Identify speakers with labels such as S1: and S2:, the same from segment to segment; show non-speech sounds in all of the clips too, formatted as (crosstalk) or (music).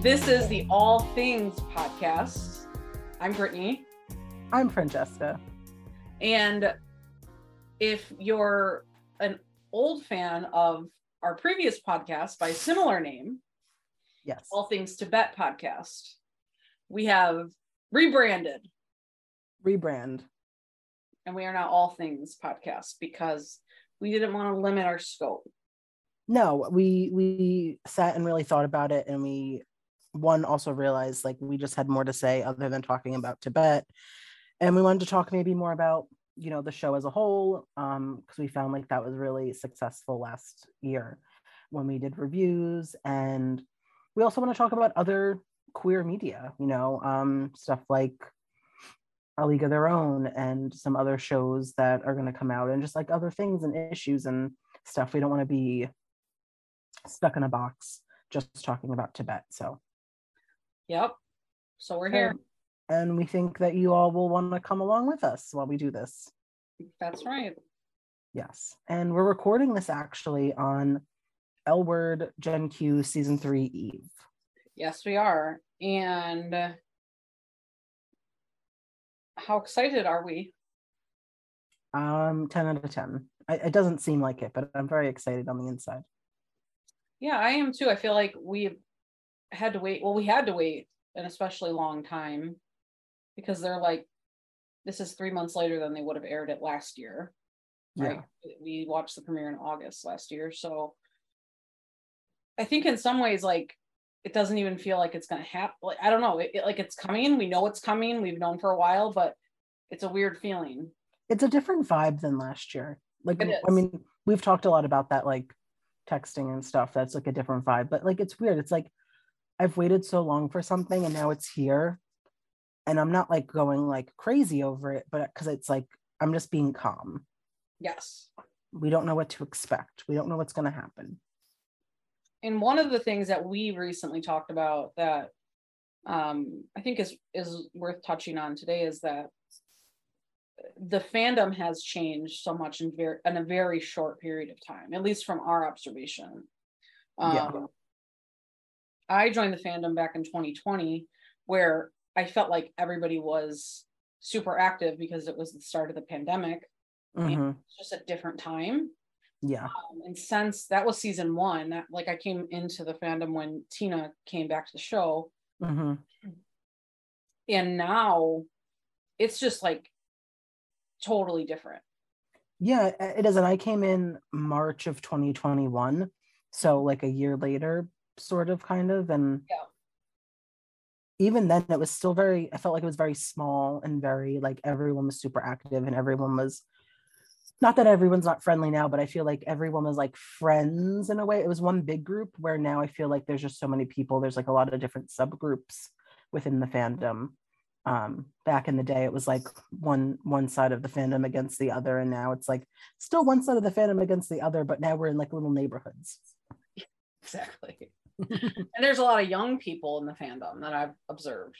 S1: This is the All Things podcast. I'm Brittany.
S2: I'm Francesca.
S1: And if you're an old fan of our previous podcast by similar name,
S2: Yes.
S1: All Things Tibette podcast, we have rebranded
S2: Rebrand.
S1: and we are now All Things podcast because we didn't want to limit our scope.
S2: No, we we sat and really thought about it and we one also realized like we just had more to say other than talking about Tibette. And we wanted to talk maybe more about, you know, the show as a whole. Um, because we found like that was really successful last year when we did reviews. And we also want to talk about other queer media, you know, um, stuff like A League of Their Own and some other shows that are gonna come out and just like other things and issues and stuff. We don't want to be stuck in a box just talking about Tibette. So
S1: Yep. So we're here.
S2: and we think that you all will want to come along with us while we do this.
S1: That's right.
S2: Yes. And we're recording this actually on L Word Gen Q season three Eve.
S1: Yes, we are. And how excited are we?
S2: Um, 10 out of 10. I, it doesn't seem like it, but I'm very excited on the inside.
S1: Yeah, I am too. I feel like we've had to wait. Well, we had to wait an especially long time because they're like, this is three months later than they would have aired it last year. Right. We watched the premiere in August last year. So I think in some ways, like, it doesn't even feel like it's going to happen. Like, I don't know. It, it- like, it's coming. We know it's coming. We've known for a while, but it's a weird feeling.
S2: It's a different vibe than last year. Like, I mean, we've talked a lot about that, like texting and stuff. That's like a different vibe, but like, it's weird. It's like, I've waited so long for something and now it's here. And I'm not like going like crazy over it, but because it's like, I'm just being calm.
S1: Yes.
S2: We don't know what to expect. We don't know what's going to happen.
S1: and one of the things that we recently talked about that um, I think is is worth touching on today is that the fandom has changed so much in very in a very short period of time, at least from our observation. Um,
S2: Yeah.
S1: I joined the fandom back in 2020, where I felt like everybody was super active because it was the start of the pandemic.
S2: Mhm.
S1: It's just a different time.
S2: Yeah.
S1: Um, and since that was season one, that like I came into the fandom when Tina came back to the show,
S2: hmm
S1: and now it's just like totally different.
S2: Yeah, it is. And I came in March of 2021. So like a year later, sort of kind of. And
S1: Yeah.
S2: even then it was still very, I felt like it was very small and very like everyone was super active and everyone was not that everyone's not friendly now, but I feel like everyone was like friends in a way. It was one big group where now I feel like there's just so many people. There's like a lot of different subgroups within the fandom. Um, back in the day, it was like one one side of the fandom against the other, and now it's like still one side of the fandom against the other, but now we're in like little neighborhoods. (laughs)
S1: Exactly. (laughs) and there's a lot of young people in the fandom that I've observed.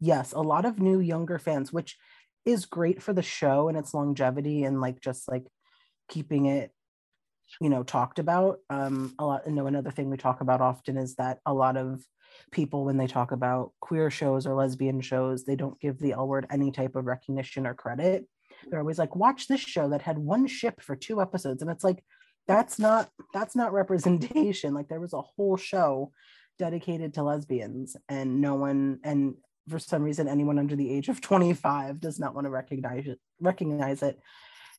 S2: yes, a lot of new younger fans, which is great for the show and its longevity and like just like keeping it, you know, talked about. Um, a lot. You know, another thing we talk about often is that a lot of people, when they talk about queer shows or lesbian shows, they don't give the L word any type of recognition or credit. They're always like, watch this show that had one ship for two episodes, and it's like that's not that's not representation. Like there was a whole show dedicated to lesbians and no one and for some reason anyone under the age of 25 does not want to recognize it recognize it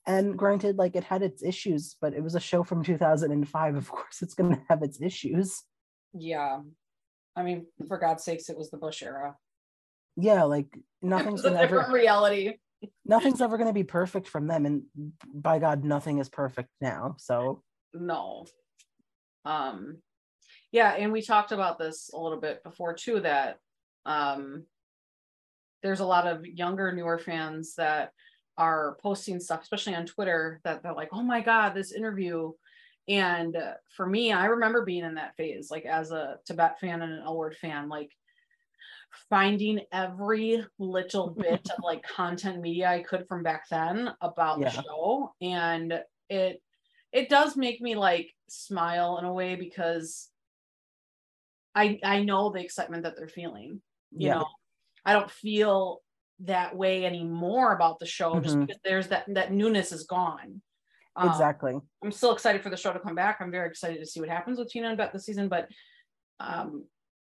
S2: and granted like it had its issues but it was a show from 2005 of course it's going to have its issues
S1: Yeah. I mean, for God's sakes, it was the Bush era.
S2: yeah like (laughs) nothing's
S1: a
S2: gonna ever
S1: different reality.
S2: Nothing's ever going to be perfect from them and by god nothing is perfect now so
S1: No. Um yeah, and we talked about this a little bit before too that um there's a lot of younger newer fans that are posting stuff especially on Twitter that they're like, "Oh my god, this interview." And for me, I remember being in that phase like as a Tibette fan and an L word fan like finding every little bit of like content media I could from back then about
S2: Yeah.
S1: the show and it it does make me like smile in a way because I I know the excitement that they're feeling. You
S2: Yeah.
S1: know, I don't feel that way anymore about the show just
S2: Mhm.
S1: because there's that that newness is gone. Um,
S2: exactly.
S1: I'm still excited for the show to come back. I'm very excited to see what happens with Tina and Bette this season, but um,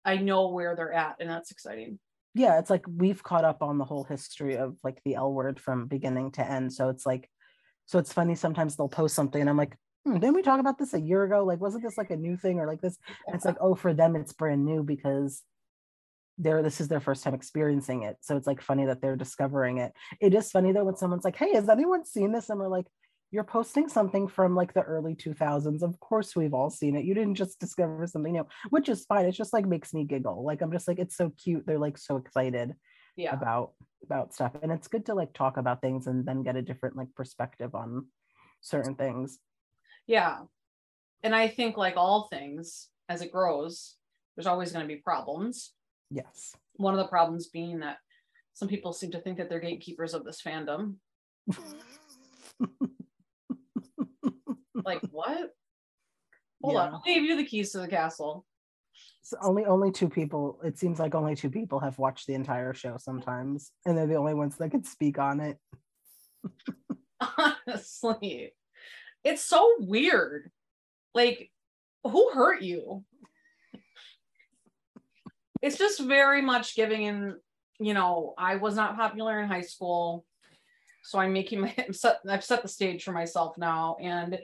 S1: I know where they're at, and that's exciting.
S2: yeah it's like we've caught up on the whole history of like the l word from beginning to end. So it's like so it's funny sometimes they'll post something and i'm like hmm, didn't we talk about this a year ago? Like wasn't this like a new thing or like this? And it's like oh for them it's brand new because they're this is their first time experiencing it. So it's like funny that they're discovering it. It is funny though when someone's like hey has anyone seen this? And we're like you're posting something from like the early 2000s of course we've all seen it. You didn't just discover something new which is fine. It just like makes me giggle. Like i'm just like it's so cute. They're like so excited
S1: Yeah,
S2: about about stuff. And it's good to like talk about things and then get a different like perspective on certain things.
S1: Yeah, and I think like all things, as it grows, there's always going to be problems.
S2: yes.
S1: One of the problems being that some people seem to think that they're gatekeepers of this fandom. (laughs) Like (laughs) what? Hold on, I'll give you the keys to the castle.
S2: So only only two people it seems like only two people have watched the entire show sometimes and they're the only ones that can speak on it (laughs)
S1: Honestly, it's so weird. Like, who hurt you? It's just very much giving in, you know, I was not popular in high school. So I'm making my (laughs) I'm set, I've set the stage for myself now, and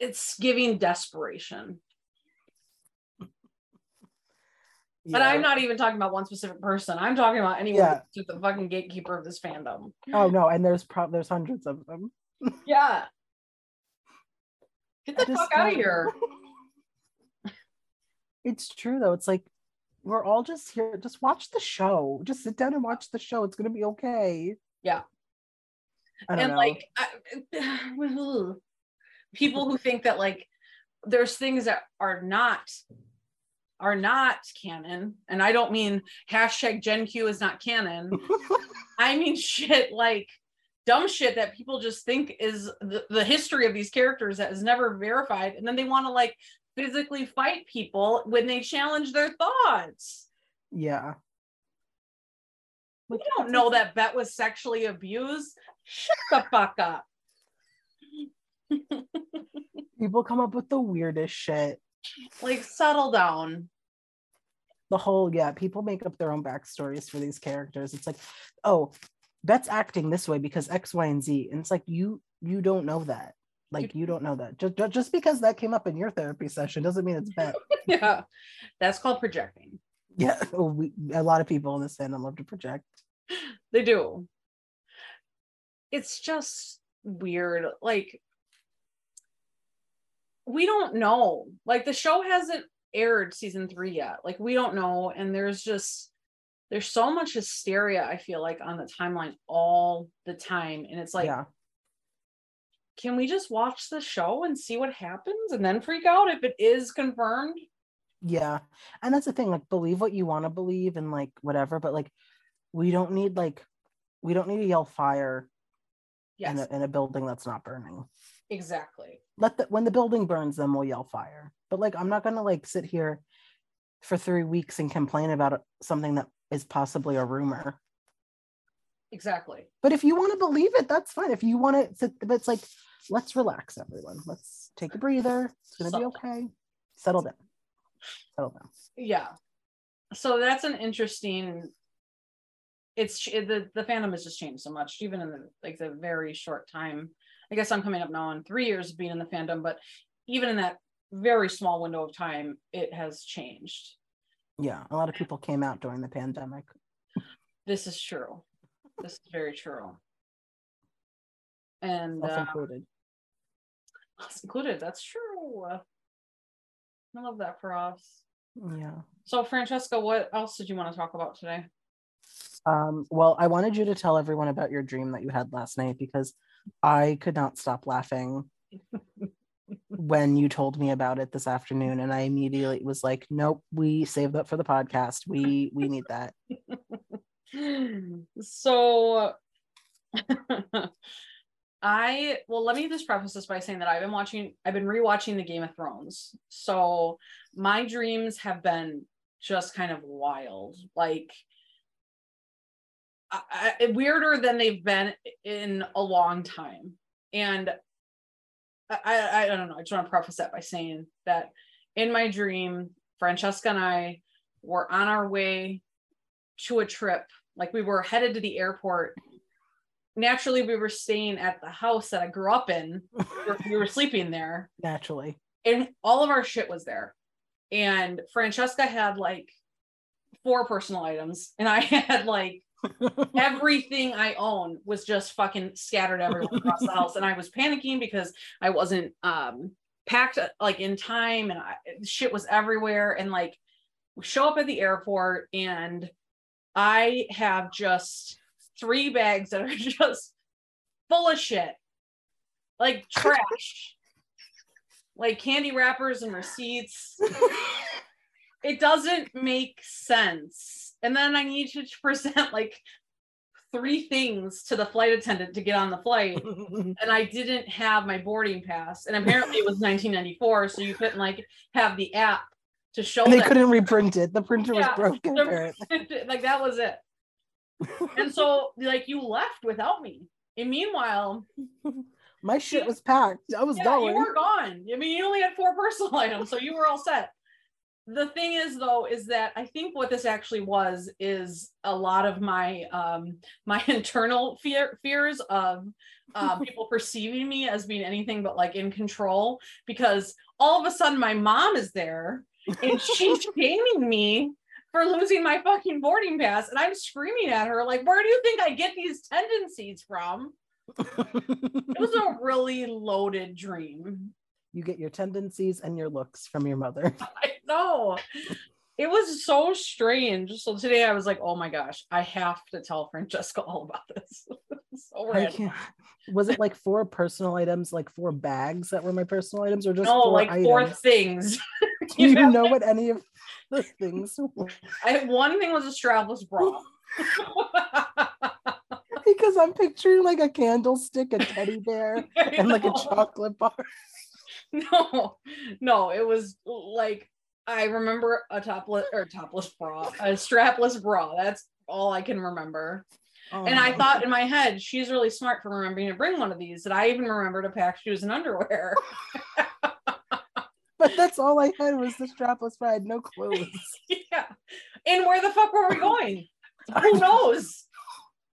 S1: it's giving desperation. But I'm not even talking about one specific person. I'm talking about anyone
S2: Yeah.
S1: who's the fucking gatekeeper of this fandom.
S2: oh no and there's pro- there's hundreds of them
S1: Yeah. (laughs) Get the
S2: just
S1: fuck out of here. (laughs)
S2: it's true though it's like we're all just here just watch the show just sit down and watch the show it's gonna be okay
S1: Yeah. And
S2: know.
S1: like I, (sighs) people who think that like there's things that are not are not canon and i don't mean hashtag gen q is not canon. (laughs) I mean shit like dumb shit that people just think is the, the history of these characters that is never verified and then they want to like physically fight people when they challenge their thoughts.
S2: Yeah.
S1: We don't know that Bette was sexually abused shut the fuck up.
S2: People come up with the weirdest shit.
S1: Like settle down.
S2: The whole yeah people make up their own backstories for these characters. It's like oh Bette's acting this way because x y and z. And it's like you you don't know that. Like you don't know that. Just, just because that came up in your therapy session doesn't mean it's Bet. (laughs)
S1: yeah. That's called projecting.
S2: Yeah. (laughs) We, a lot of people in this fandom love to project.
S1: They do it's just weird like we don't know. Like the show hasn't aired season three yet. Like we don't know and there's just there's so much hysteria i feel like on the timeline all the time and it's like
S2: yeah.
S1: can we just watch the show and see what happens and then freak out if it is confirmed?
S2: Yeah. And that's the thing like believe what you want to believe and like whatever but like we don't need like we don't need to yell fire
S1: yes.
S2: in, a, in a building that's not burning.
S1: Exactly.
S2: Let the when the building burns then we'll yell fire. But like i'm not gonna like sit here for three weeks and complain about something that is possibly a rumor.
S1: Exactly.
S2: But if you want to believe it that's fine. If you want to sit but it's like let's relax everyone. Let's take a breather. It's gonna be okay. Settle down. Settle down.
S1: Yeah. So that's an interesting it's the the fandom has just changed so much even in the like the very short time. I guess i'm coming up now on three years of being in the fandom but even in that very small window of time it has changed.
S2: Yeah a lot of people came out during the pandemic.
S1: This is true. This is very true. And
S2: self
S1: uh,
S2: included.
S1: us included that's true. I love that for us.
S2: Yeah.
S1: So francesca what else did you want to talk about today
S2: Um, well, I wanted you to tell everyone about your dream that you had last night because I could not stop laughing (laughs) when you told me about it this afternoon, and I immediately was like, "Nope, we saved that for the podcast. We we need that." (laughs)
S1: so (laughs) I well, let me just preface this by saying that I've been watching, I've been rewatching the Game of Thrones. So my dreams have been just kind of wild, like I, I, weirder than they've been in a long time. And I, I, I don't know. I just want to preface that by saying that in my dream, Francesca and I were on our way to a trip. Like we were headed to the airport naturally we were staying at the house that I grew up in. we were sleeping there. (laughs)
S2: Naturally.
S1: And all of our shit was there. And Francesca had like four personal items, and I (laughs) had like everything I own was just fucking scattered everywhere across the house. And I was panicking because I wasn't um packed like in time and I, shit was everywhere. And like we show up at the airport and I have just three bags that are (laughs) just full of shit, like trash, like candy wrappers and receipts. (laughs) it doesn't make sense. And then I need you to (laughs) present like three things to the flight attendant to get on the flight (laughs) and i didn't have my boarding pass and apparently it was (laughs) 1994 so you couldn't like have the app to show
S2: and they couldn't reprint it the printer yeah, was broken
S1: like that was it and so like you left without me. And meanwhile,
S2: my shit was packed. I was yeah, going.
S1: You were gone. I mean, you only had four personal items, so you were all set. The thing is, though, is that I think what this actually was is a lot of my um, my (laughs) internal fear fears of uh, (laughs) people perceiving me as being anything but like in control. Because all of a sudden, my mom is there and she's (laughs) shaming me for losing my fucking boarding pass. And I'm screaming at her, like, where do you think I get these tendencies from? it was a really loaded dream.
S2: You get your tendencies and your looks from your mother. (laughs)
S1: I know. It was so strange. So today I was like, oh my gosh, I have to tell Francesca all about this. (laughs) so
S2: was it like four personal items, like four bags that were my personal items, or just
S1: no,
S2: four
S1: like
S2: items?
S1: four things? (laughs)
S2: Do you, know? know what any of the things were?
S1: I one thing was a strapless bra.
S2: because I'm picturing like a candlestick, a teddy bear, and like a chocolate bar. (laughs)
S1: No, no, it was like I remember a topless or topless bra, a strapless bra. That's all I can remember. Oh. And I oh. thought in my head, she's really smart for remembering to bring one of these. That I even remember to pack shoes and underwear. (laughs)
S2: but that's all I had was the strapless bra. I had no clothes. (laughs)
S1: yeah. And where the fuck were we going? Who knows?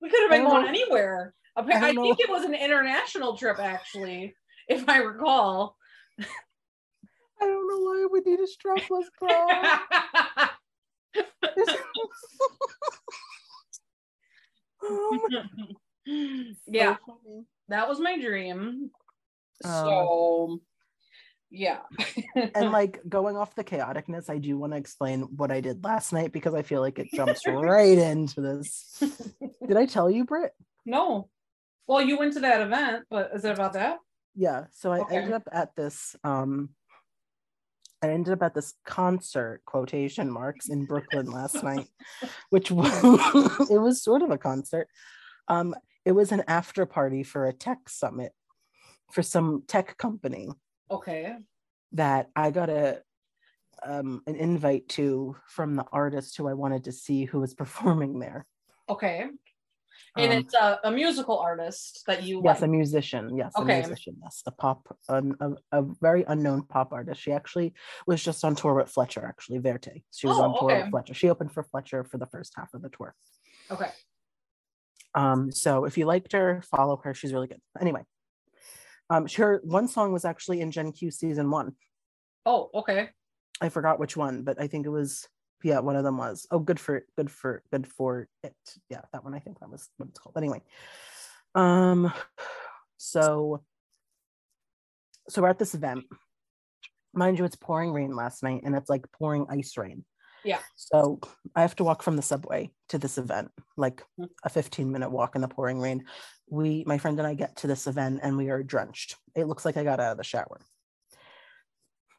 S1: We could have been going know. anywhere. I, I think it was an international trip, actually, if I recall.
S2: I don't know why we need a strapless (laughs) bra. (laughs)
S1: yeah, that was my dream. So, um, yeah.
S2: and (laughs) like going off the chaoticness, I do want to explain what I did last night because I feel like it jumps right into this. Did I tell you, Britt?
S1: No. Well, you went to that event, but is it about that?
S2: Yeah. So I okay. ended up at this um I ended up at this concert quotation marks in Brooklyn last night, (laughs) which was (laughs) it was sort of a concert. Um, it was an after party for a tech summit for some tech company.
S1: Okay.
S2: That I got a um, an invite to from the artist who I wanted to see who was performing there.
S1: Okay. And um, it's a, a, musical artist that you
S2: yes, like. a musician. Yes, okay. a musician. Yes, a pop, um, a, a very unknown pop artist. She actually was just on tour with Fletcher. Actually, Verte. She was oh, on tour okay. with Fletcher. She opened for Fletcher for the first half of the tour.
S1: Okay.
S2: Um. So if you liked her, follow her. She's really good. Anyway, um, her one song was actually in Gen Q season one.
S1: Oh, okay.
S2: I forgot which one, but I think it was yeah, one of them was. Oh, good for good for good for it. Yeah, that one I think that was what it's called. Anyway. Um so so we're at this event. Mind you, it's pouring rain last night and it's like pouring ice rain.
S1: Yeah.
S2: So I have to walk from the subway to this event, like mm-hmm. a 15 minute walk in the pouring rain. We, my friend and I get to this event and we are drenched. It looks like I got out of the shower.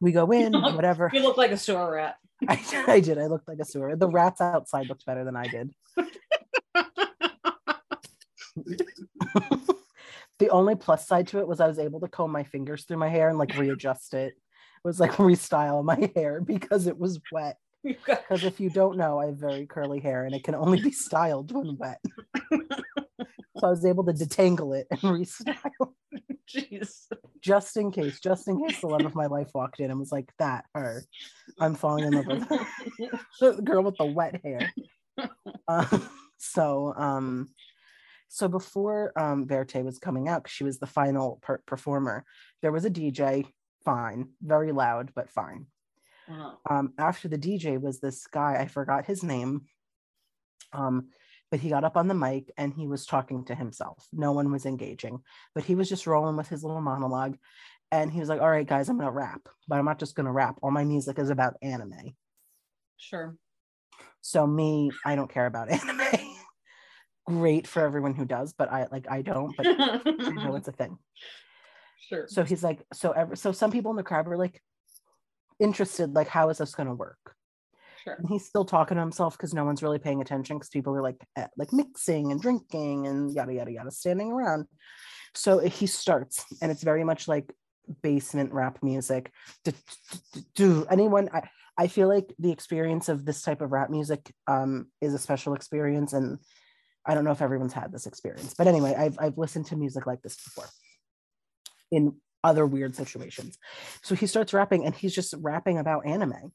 S2: We go in, (laughs) whatever.
S1: You look like a sewer rat.
S2: I, I did. I looked like a sewer. The rats outside looked better than I did. (laughs) The only plus side to it was I was able to comb my fingers through my hair and like readjust it. It was like restyle my (laughs) hair because it was wet. Because if you don't know, I have very curly hair and it can only be styled when wet. (laughs) so I was able to detangle it and (laughs) restyle. (laughs)
S1: Jeez.
S2: Just in case, just in case the love of my life walked in and was like, that, her. I'm falling in love with her. (laughs) the girl with the wet hair. Uh, so um so before um Verte was coming out, she was the final per- performer, there was a DJ, fine, very loud, but fine.
S1: Uh-huh.
S2: Um, after the DJ was this guy, I forgot his name. Um, but he got up on the mic and he was talking to himself. No one was engaging, but he was just rolling with his little monologue. And he was like, All right, guys, I'm gonna rap, but I'm not just gonna rap. All my music is about anime.
S1: Sure.
S2: So me, I don't care about (laughs) anime. Great for everyone who does, but I like I don't, but I know it's a thing. (laughs)
S1: sure.
S2: So he's like, so ever so some people in the crowd were like interested, like, how is this gonna work?
S1: Sure.
S2: And he's still talking to himself because no one's really paying attention because people are like at, like mixing and drinking and yada yada yada standing around. So he starts, and it's very much like basement rap music. Do. anyone? I, I feel like the experience of this type of rap music um, is a special experience, and I don't know if everyone's had this experience, but anyway, I've I've listened to music like this before in other weird situations. So he starts rapping, and he's just rapping about anime.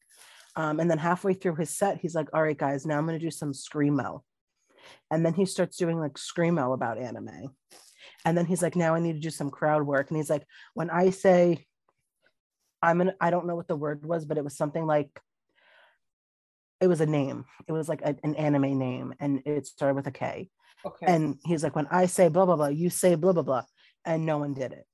S2: Um, and then halfway through his set, he's like, "All right, guys, now I'm going to do some screamo." And then he starts doing like screamo about anime. And then he's like, "Now I need to do some crowd work." And he's like, "When I say I'm an I don't know what the word was, but it was something like it was a name. It was like a- an anime name, and it started with a K.
S1: Okay.
S2: And he's like, when I say blah blah blah, you say blah blah blah, and no one did it.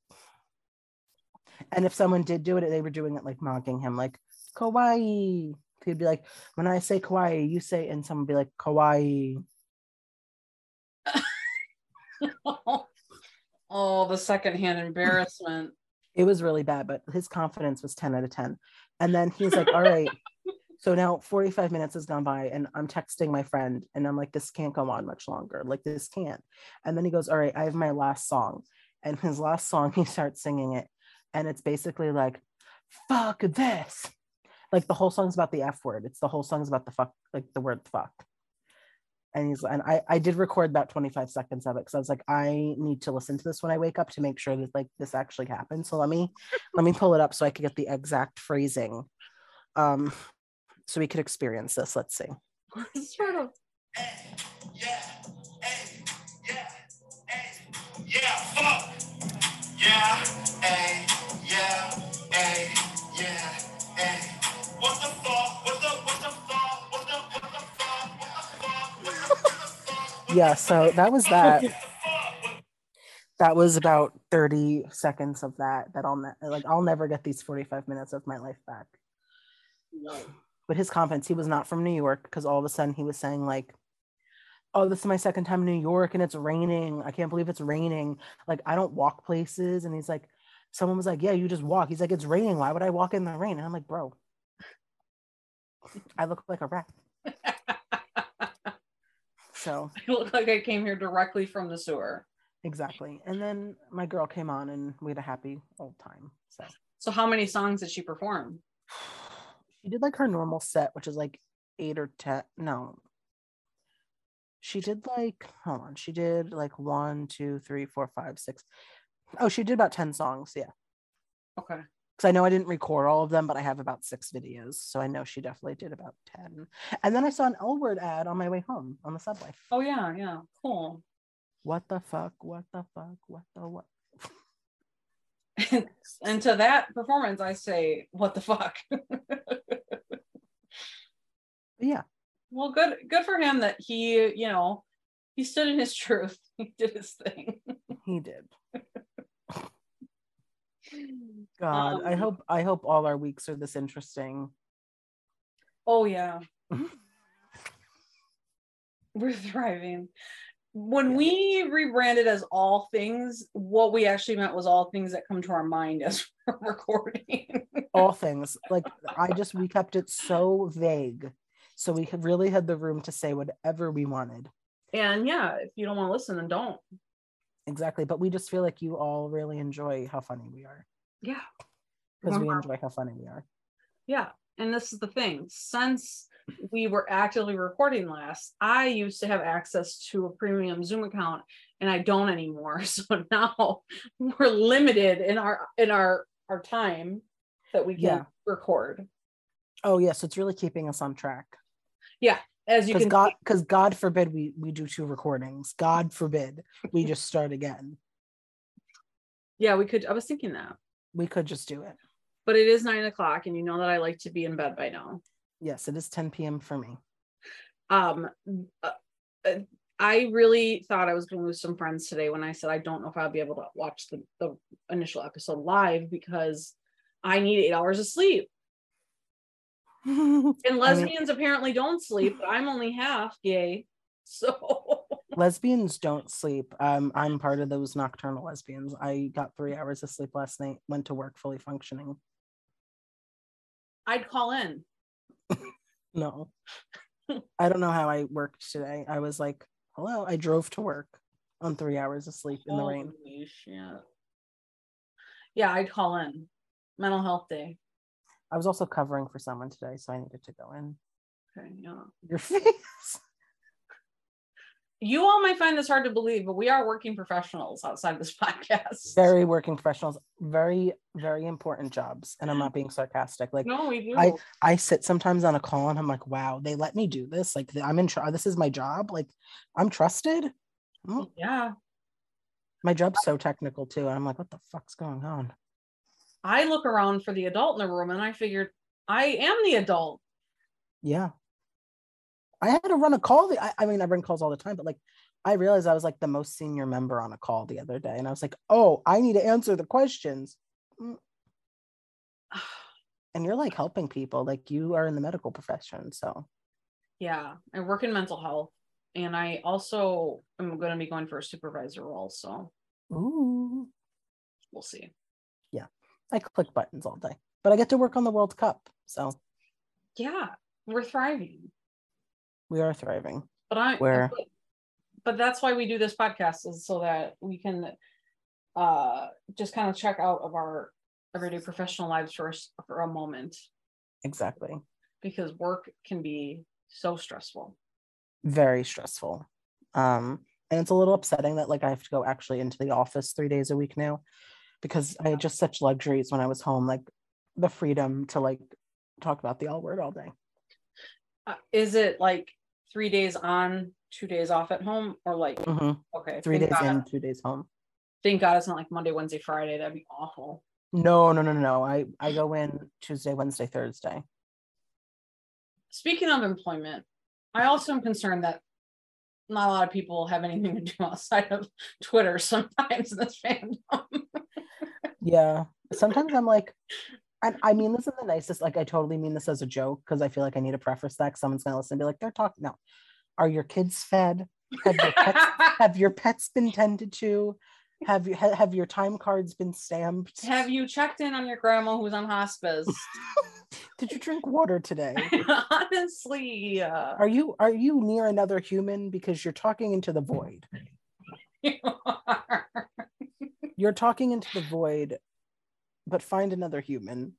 S2: And if someone did do it, they were doing it like mocking him, like kawaii. He'd be like, when I say kawaii, you say, and someone would be like kawaii. (laughs)
S1: oh, the secondhand embarrassment. (laughs)
S2: It was really bad, but his confidence was 10 out of 10. And then he's like, all right. (laughs) So now 45 minutes has gone by, and I'm texting my friend, and I'm like, this can't go on much longer. Like, this can't. And then he goes, all right, I have my last song. And his last song, he starts singing it. And it's basically like, fuck this. Like, the whole song's about the F word. It's the whole song's about the fuck, like the word fuck. And he's, and I, I did record about 25 seconds of it because I was like, I need to listen to this when I wake up to make sure that like this actually happened. So let me, let me pull it up so I can get the exact phrasing. Um, so we could experience this. Let's see.
S1: sort of.
S3: Yeah, hey, yeah, hey, yeah, fuck. Yeah, hey, yeah, hey, yeah, hey. (laughs)
S2: Yeah. So that was that. That was about 30 seconds of that. That I'll ne- like. I'll never get these 45 minutes of my life back. But his confidence, he was not from New York because all of a sudden he was saying like, "Oh, this is my second time in New York and it's raining. I can't believe it's raining. Like I don't walk places." And he's like, someone was like, "Yeah, you just walk." He's like, "It's raining. Why would I walk in the rain?" And I'm like, "Bro, I look like a rat." So (laughs)
S1: I look like I came here directly from the sewer.
S2: exactly. And then my girl came on and we had a happy old time. So
S1: So how many songs did she perform?
S2: she did like her normal set, which is like eight or ten. No. She did like, hold on, she did like one, two, three, four, five, six. Oh, she did about 10 songs. Yeah.
S1: Okay.
S2: Because I know I didn't record all of them, but I have about six videos. So I know she definitely did about 10. And then I saw an L word ad on my way home on the subway.
S1: Oh yeah, yeah. Cool.
S2: What the fuck? What the fuck? What the what? (laughs)
S1: and to that performance, I say, what the fuck? (laughs)
S2: Yeah.
S1: well, good good for him that he, you know, he stood in his (laughs) truth. He did his thing.
S2: He did. (laughs) God, I
S1: Um,
S2: hope I hope all our weeks are this interesting.
S1: Oh yeah. (laughs) We're thriving. When
S2: Yeah.
S1: we rebranded as all things, what we actually meant was all things that come to our mind as (laughs) we're recording.
S2: all things like i just we kept it so vague so we really had the room to say whatever we wanted
S1: and yeah, if you don't want to listen, then don't.
S2: Exactly. But we just feel like you all really enjoy how funny we are
S1: Yeah.
S2: because we enjoy how funny we are.
S1: Yeah. And this is the thing. Since we were actively recording last, I used to have access to a premium Zoom account and I don't anymore. (laughs) So now we're limited in our in our our time that we can
S2: Yeah.
S1: record.
S2: Oh yes, it's really keeping us on track.
S1: As you can
S2: God, because God forbid we we do two recordings. God forbid we (laughs) just start again.
S1: yeah, we could I was thinking that.
S2: We could just do it.
S1: But it is nine o'clock and you know that I like to be in bed by now.
S2: Yes, it is 10 p.m. for me.
S1: um uh, uh, i really thought i was going to lose some friends today when i said i don't know if i'll be able to watch the, the initial episode live because i need eight hours of sleep (laughs) and lesbians apparently don't sleep but i'm only half gay (laughs) so
S2: Lesbians don't sleep. Um, I'm part of those nocturnal lesbians. I got three hours of sleep last night. Went to work fully functioning.
S1: i'd call in (laughs)
S2: No, I don't know how I worked today. I was like, hello. I drove to work on three hours of sleep in the rain.
S1: Holy shit. yeah i'd call in mental health day
S2: I was also covering for someone today, so I needed to go in.
S1: okay yeah
S2: Your (laughs) face.
S1: you all might find this hard to believe but we are working professionals outside this (laughs) podcast
S2: Very working professionals. Very, very important jobs. And I'm not being sarcastic. Like
S1: no we do
S2: I- I sit sometimes on a call and I'm like, wow, they let me do this. Like I'm in charge. This is my job. Like I'm trusted. Mm,
S1: yeah
S2: My job's so technical too. And I'm like, what the fuck's going on?
S1: I look around for the adult in the room and I figured I am the adult.
S2: Yeah. I had to run a call. The, I, I mean, I run calls all the time, but like I realized I was like the most senior member on a call the other day. And I was like, oh, I need to answer the questions. Mm, (sighs) And you're like helping people. Like you are in the medical profession. So
S1: yeah, I work in mental health and I also am going to be going for a supervisor role. So
S2: ooh.
S1: we'll see.
S2: I click buttons all day. But I get to work on the World Cup. So
S1: Yeah, we're thriving.
S2: we are thriving.
S1: But I,
S2: Where?
S1: but, but that's why we do this podcast is so that we can uh just kind of check out of our everyday professional lives for, for a moment
S2: Exactly.
S1: because work can be so stressful.
S2: Very stressful. Um, and it's a little upsetting that like I have to go actually into the office three days a week now because I had just such luxuries when I was home, like the freedom to like talk about the L word all day.
S1: Uh, is it like three days on, two days off at home, or like
S2: Mhm.
S1: okay,
S2: Three days
S1: God,
S2: in, two days home.
S1: Thank God it's not like Monday, Wednesday, Friday. That'd be awful.
S2: No, no, no, no, no. I I (sighs) go in Tuesday, Wednesday, Thursday.
S1: Speaking of employment, I also am concerned that not a lot of people have anything to do (laughs) outside of Twitter sometimes in this fandom.
S2: Yeah. Sometimes I'm like, and I mean this in the nicest, like I totally mean this as a joke because I feel like I need to preface that someone's gonna listen and be like, they're talking no. Are your kids fed? Have your pets, (laughs) have your pets been tended to? Have you ha- have your time cards been stamped?
S1: have you checked in on your grandma who's on hospice? (laughs)
S2: Did you drink water today? (laughs)
S1: Honestly, uh,
S2: Are you are you near another human because you're talking into the void? You're talking into the void, but find another human.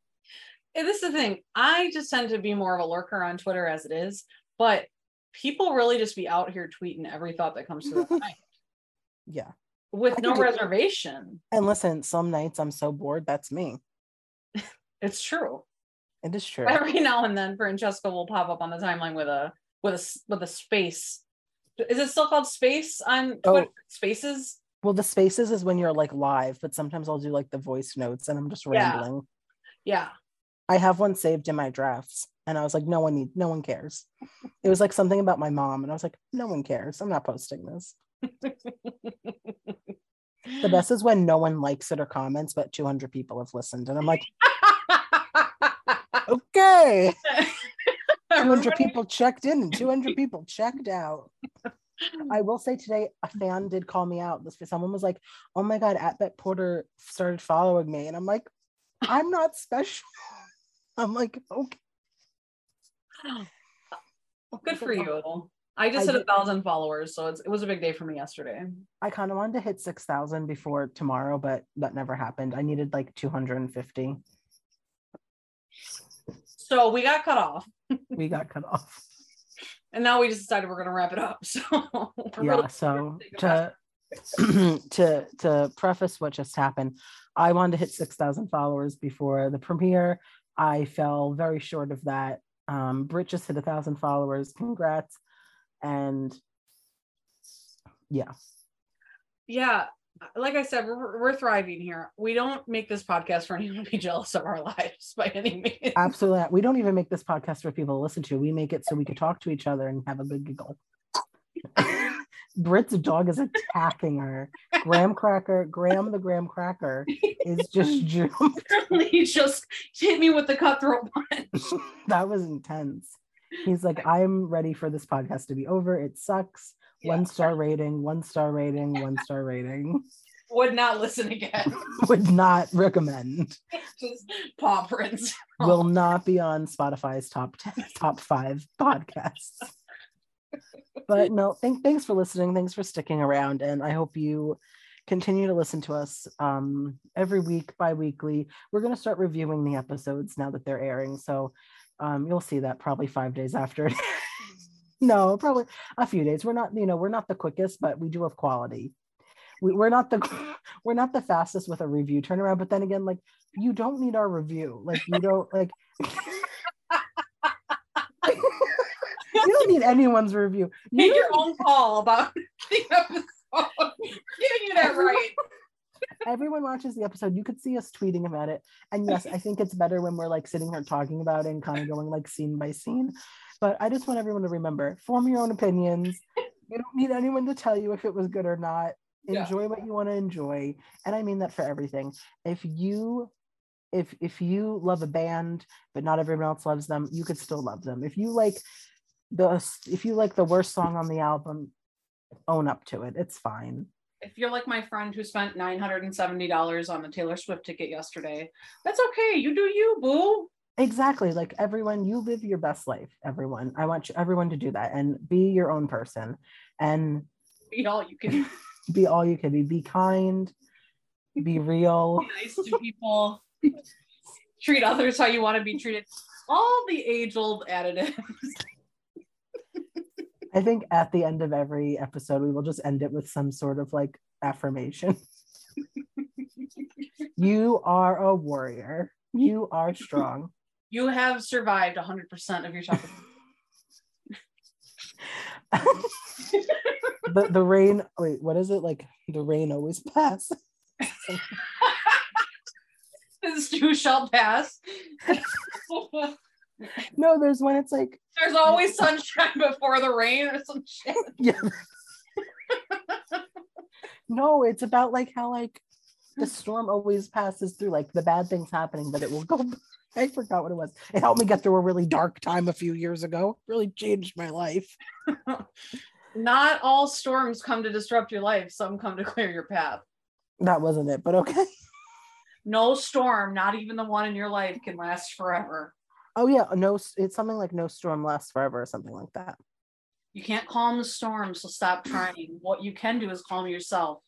S1: And this is the thing. I just tend to be more of a lurker on Twitter as it is, but people really just be out here tweeting every thought that comes to their (laughs) mind
S2: Yeah.
S1: with
S2: I
S1: no reservation.
S2: And listen, some nights I'm so bored. That's me. (laughs)
S1: It's true.
S2: It is true.
S1: Every now and then, Francesca will pop up on the timeline with a with a with a space. Is it still called space on
S2: Oh.
S1: Twitter? Spaces?
S2: Well, the spaces is when you're like live, but sometimes I'll do like the voice notes and I'm just rambling.
S1: Yeah.
S2: I have one saved in my drafts, and I was like, no one need, no one cares. It was like something about my mom, and I was like, no one cares. I'm not posting this. The best is when no one likes it or comments, but 200 people have listened, and I'm like, (laughs) okay, (laughs) 200
S1: Everybody-
S2: people checked in and 200 people checked out. I will say today, a fan did call me out. This someone was like, "Oh my god, at Bette Porter started following me," and I'm like, "I'm not special." (laughs) I'm like, "Okay."
S1: Well, (gasps) good for you. I just
S2: I
S1: hit a thousand followers, so it's, it was a big day for me yesterday.
S2: I kind of wanted to hit 6,000 before tomorrow, but that never happened. I needed like 250.
S1: So we got cut off,
S2: We got cut off.
S1: And now we just decided we're gonna wrap it up. (laughs) So
S2: Yeah,
S1: really-
S2: so
S1: take a rest.
S2: to (clears throat) to to preface what just happened, I wanted to hit 6,000 followers before the premiere. I fell very short of that. Um, Brit just hit a thousand followers. Congrats. And yeah,
S1: yeah, like I said, we're, we're thriving here. We don't make this podcast for anyone to be jealous of our (laughs) lives by any means.
S2: absolutely. We don't even make this podcast for people to listen to. We make it so we can talk to each other and have a good giggle. (laughs) Brit's dog is attacking her. Graham Cracker, Graham the Graham Cracker is just (laughs) jumped.
S1: he just hit me with the cutthroat punch.
S2: that was intense. He's like, I'm ready for this podcast to be over. It sucks.
S1: Yeah.
S2: One star rating, one star rating, one star rating. (laughs)
S1: Would not listen again. (laughs)
S2: Would not recommend. (laughs)
S1: just paw prints.
S2: Will not be on Spotify's top 10, top five podcasts. But no, thank, thanks for listening. Thanks for sticking around. And I hope you continue to listen to us um, every week, bi weekly. We're going to start reviewing the episodes now that they're airing. So um, you'll see that probably five days after. No, probably a few days. We're not, you know, we're not the quickest, but we do have quality. We, we're not the (laughs) we're not the fastest with a review turnaround, but then again, like you don't need our review. Like you don't like (laughs) you don't need anyone's review. You
S1: Make your own call about (laughs) the episode. Giving you that right.
S2: everyone watches the episode. You could see us tweeting about it. And yes, I think it's better when we're like sitting here talking about it and kind of going like scene by scene. But I just want everyone to remember form your own opinions. (laughs) You don't need anyone to tell you if it was good or not.
S1: Yeah.
S2: Enjoy what you want to enjoy. And I mean that for everything. If you if if you love a band but not everyone else loves them, you could still love them. If you like the if you like the worst song on the album, own up to it. It's fine.
S1: If you're like my friend who spent $970 on the Taylor Swift ticket yesterday, that's okay. You do you, boo.
S2: Exactly. Like everyone, you live your best life. Everyone. I want you, everyone to do that and be your own person and (laughs)
S1: Be all you can (laughs)
S2: be all you can be. Be kind, be real.
S1: be nice to people. Treat others how you want to be treated. All the age-old additives.
S2: I think at the end of every episode, we will just end it with some sort of like affirmation. (laughs) you are a warrior. You are strong.
S1: You have survived 100% of your (laughs) chocolate.
S2: the the rain. Wait, what is it like? The rain always (laughs) passes.
S1: this too shall pass. (laughs)
S2: No, there's when it's like
S1: There's always sunshine before the rain or some shit.
S2: yeah. no, it's about like how like the storm always passes through, like the bad things happening, but it will go. I forgot what it was. It helped me get through a really dark time a few years ago. Really changed my life. (laughs)
S1: Not all storms come to disrupt your life, some come to clear your path.
S2: That wasn't it, but okay.
S1: No storm, not even the one in your life, can last forever.
S2: Oh yeah, no, it's something like no storm lasts forever or something like that.
S1: You can't calm the storm, so stop trying. What you can do is calm yourself.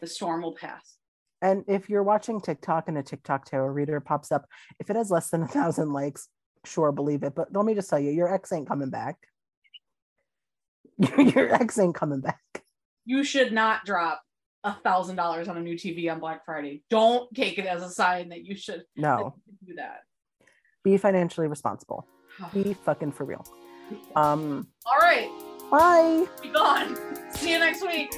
S1: The storm will pass.
S2: And if you're watching TikTok and a TikTok tarot reader pops up, if it has less than a thousand likes, sure, believe it. But let me just tell you, your ex ain't coming back. (laughs) your ex ain't coming back.
S1: You should not drop a thousand dollars on a new TV on Black Friday. Don't take it as a sign that you should
S2: No,
S1: do that.
S2: be financially responsible. (sighs) Be fucking for real. Um,
S1: All right,
S2: bye.
S1: be gone. (laughs) See you next week.